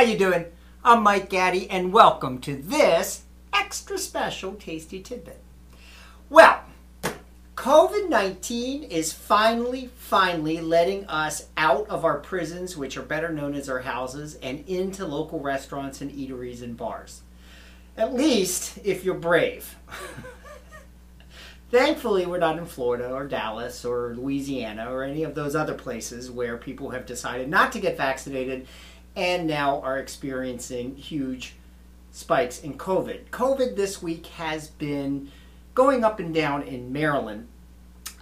How you doing? I'm Mike Gaddy, and welcome to this extra special Tasty Tidbit. Well, COVID-19 is finally, finally letting us out of our prisons, which are better known as our houses, and into local restaurants and eateries and bars. At least if you're brave. Thankfully, we're not in Florida or Dallas or Louisiana or any of those other places where people have decided not to get vaccinated and now are experiencing huge spikes in COVID. COVID this week has been going up and down in Maryland.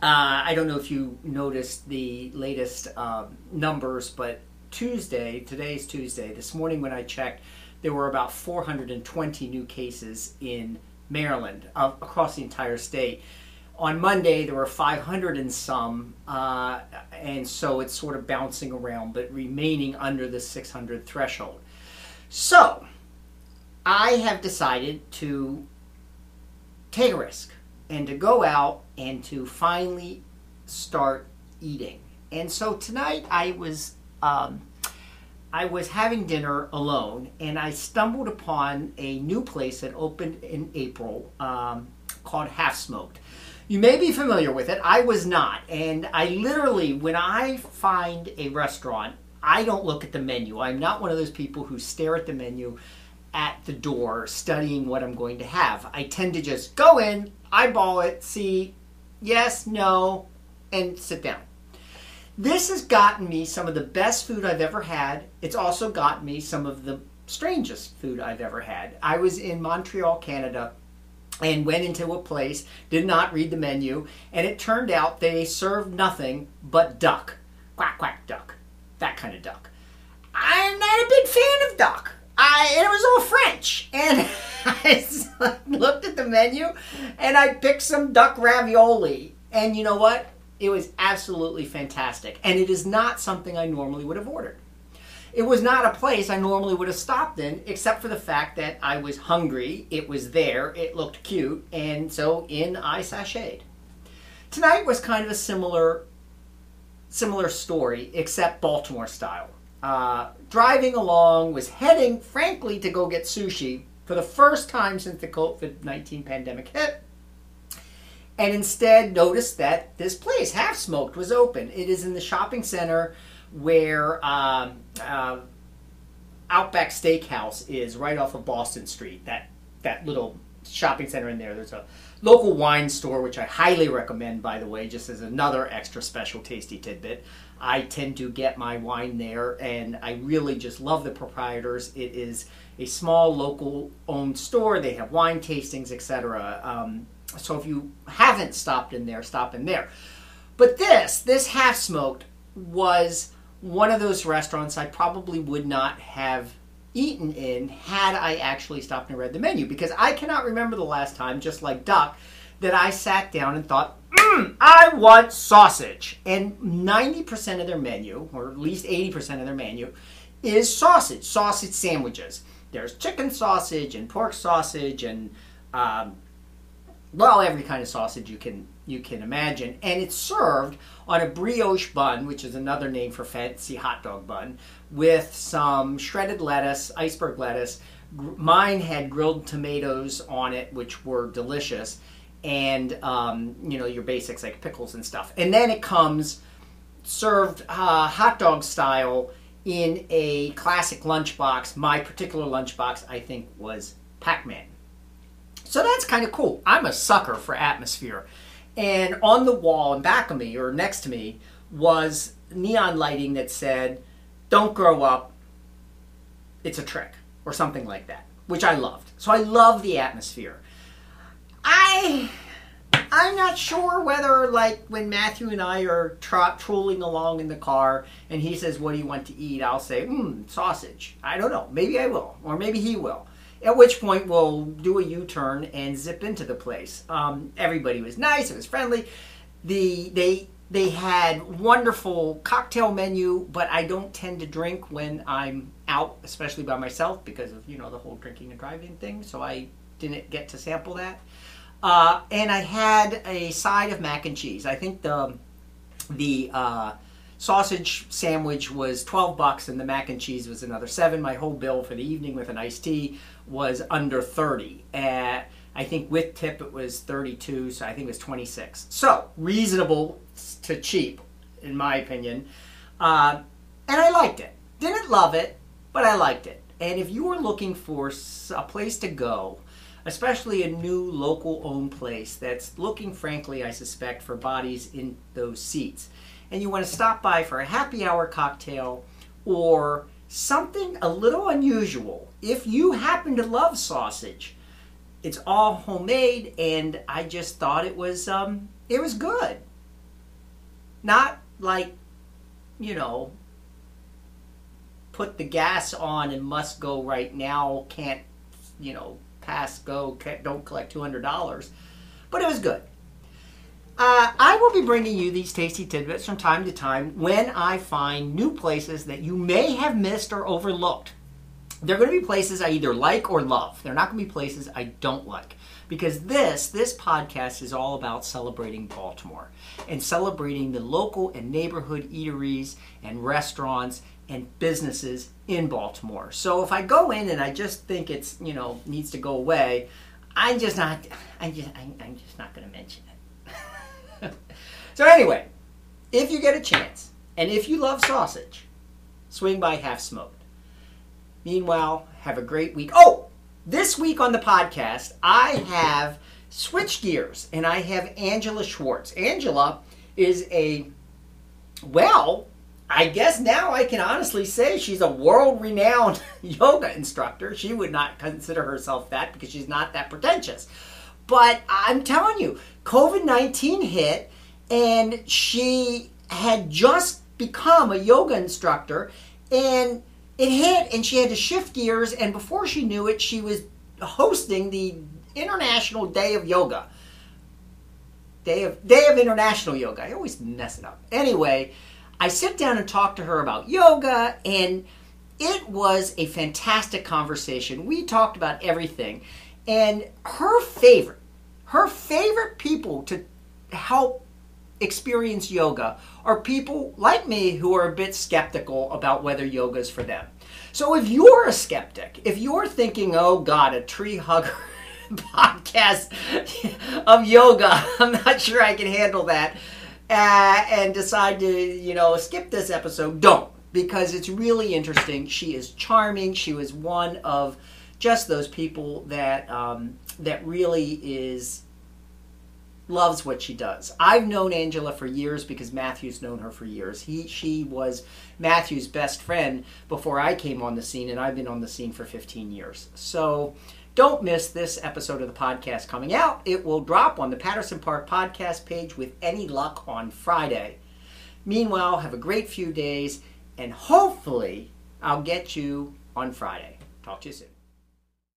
Uh, I don't know if you noticed the latest uh, numbers, but Tuesday, today's Tuesday, this morning when I checked, there were about 420 new cases in Maryland uh, across the entire state. On Monday, there were 500 and some, uh, and so it's sort of bouncing around, but remaining under the 600 threshold. So, I have decided to take a risk and to go out and to finally start eating. And so tonight I was um, I was having dinner alone, and I stumbled upon a new place that opened in April um, called Half Smoked. You may be familiar with it. I was not, and I literally, when I find a restaurant, I don't look at the menu. I'm not one of those people who stare at the menu at the door studying what I'm going to have. I tend to just go in, eyeball it, see yes, no, and sit down. This has gotten me some of the best food I've ever had. It's also gotten me some of the strangest food I've ever had. I was in Montreal, Canada, and went into a place, did not read the menu, and it turned out they served nothing but duck. Quack, quack, duck. That kind of duck. I'm not a big fan of duck. I, it was all French. And I looked at the menu and I picked some duck ravioli. And you know what? It was absolutely fantastic. And it is not something I normally would have ordered. It was not a place I normally would have stopped in, except for the fact that I was hungry, it was there, it looked cute, and so in I sashayed. Tonight was kind of a similar similar story, except Baltimore style. Uh, driving along, was heading, frankly, to go get sushi for the first time since the COVID 19 pandemic hit and instead noticed that this place, Half Smoked, was open. It is in the shopping center where um, uh, Outback Steakhouse is, right off of Boston Street. That that little shopping center in there. There's a local wine store, which I highly recommend, by the way, just as another extra special tasty tidbit. I tend to get my wine there, and I really just love the proprietors. It is a small local owned store. They have wine tastings, etc. Um, so if you haven't stopped in there, stop in there. But this, this half smoked, was one of those restaurants I probably would not have eaten in had I actually stopped and read the menu because I cannot remember the last time, just like Duck, that I sat down and thought, mm, I want sausage. And 90% of their menu, or at least 80% of their menu, is sausage, sausage sandwiches. There's chicken sausage and pork sausage and um, well, every kind of sausage you can you can imagine, and it's served on a brioche bun, which is another name for fancy hot dog bun, with some shredded lettuce, iceberg lettuce. Mine had grilled tomatoes on it, which were delicious, and um, you know your basics like pickles and stuff. And then it comes served uh, hot dog style in a classic lunchbox. My particular lunchbox, I think, was Pac-Man. So that's kind of cool. I'm a sucker for atmosphere. And on the wall in back of me or next to me was neon lighting that said, Don't grow up, it's a trick, or something like that, which I loved. So I love the atmosphere. I. I'm not sure whether, like, when Matthew and I are tra- trolling along in the car and he says, What do you want to eat? I'll say, Hmm, sausage. I don't know. Maybe I will. Or maybe he will. At which point we'll do a U-turn and zip into the place. Um, everybody was nice; it was friendly. The they they had wonderful cocktail menu, but I don't tend to drink when I'm out, especially by myself, because of you know the whole drinking and driving thing. So I didn't get to sample that. Uh, and I had a side of mac and cheese. I think the the uh, sausage sandwich was 12 bucks and the mac and cheese was another 7 my whole bill for the evening with an iced tea was under 30 uh, i think with tip it was 32 so i think it was 26 so reasonable to cheap in my opinion. Uh, and i liked it. Didn't love it but i liked it. And if you are looking for a place to go especially a new local owned place that's looking frankly i suspect for bodies in those seats and you want to stop by for a happy hour cocktail or something a little unusual, if you happen to love sausage, it's all homemade, and I just thought it was um, it was good. Not like, you know, put the gas on and must go right now. Can't, you know, pass go. Can't, don't collect two hundred dollars, but it was good. Uh, I will be bringing you these tasty tidbits from time to time when I find new places that you may have missed or overlooked. They're going to be places I either like or love. They're not going to be places I don't like. Because this, this podcast is all about celebrating Baltimore and celebrating the local and neighborhood eateries and restaurants and businesses in Baltimore. So if I go in and I just think it's, you know, needs to go away, I'm just not, I'm just, I, I'm just not going to mention it. so anyway, if you get a chance, and if you love sausage, swing by Half Smoked. Meanwhile, have a great week. Oh, this week on the podcast, I have switched gears and I have Angela Schwartz. Angela is a, well, I guess now I can honestly say she's a world renowned yoga instructor. She would not consider herself that because she's not that pretentious. But I'm telling you, COVID 19 hit, and she had just become a yoga instructor, and it hit, and she had to shift gears. And before she knew it, she was hosting the International Day of Yoga. Day of Day of International Yoga. I always mess it up. Anyway, I sit down and talk to her about yoga, and it was a fantastic conversation. We talked about everything, and her favorite her favorite people to help experience yoga are people like me who are a bit skeptical about whether yoga is for them. So if you're a skeptic, if you're thinking, oh God, a tree hugger podcast of yoga, I'm not sure I can handle that, uh, and decide to, you know, skip this episode, don't. Because it's really interesting. She is charming. She was one of just those people that um, that really is loves what she does. I've known Angela for years because Matthew's known her for years. He she was Matthew's best friend before I came on the scene and I've been on the scene for 15 years. So don't miss this episode of the podcast coming out. It will drop on the Patterson Park podcast page with any luck on Friday. Meanwhile, have a great few days and hopefully I'll get you on Friday. Talk to you soon.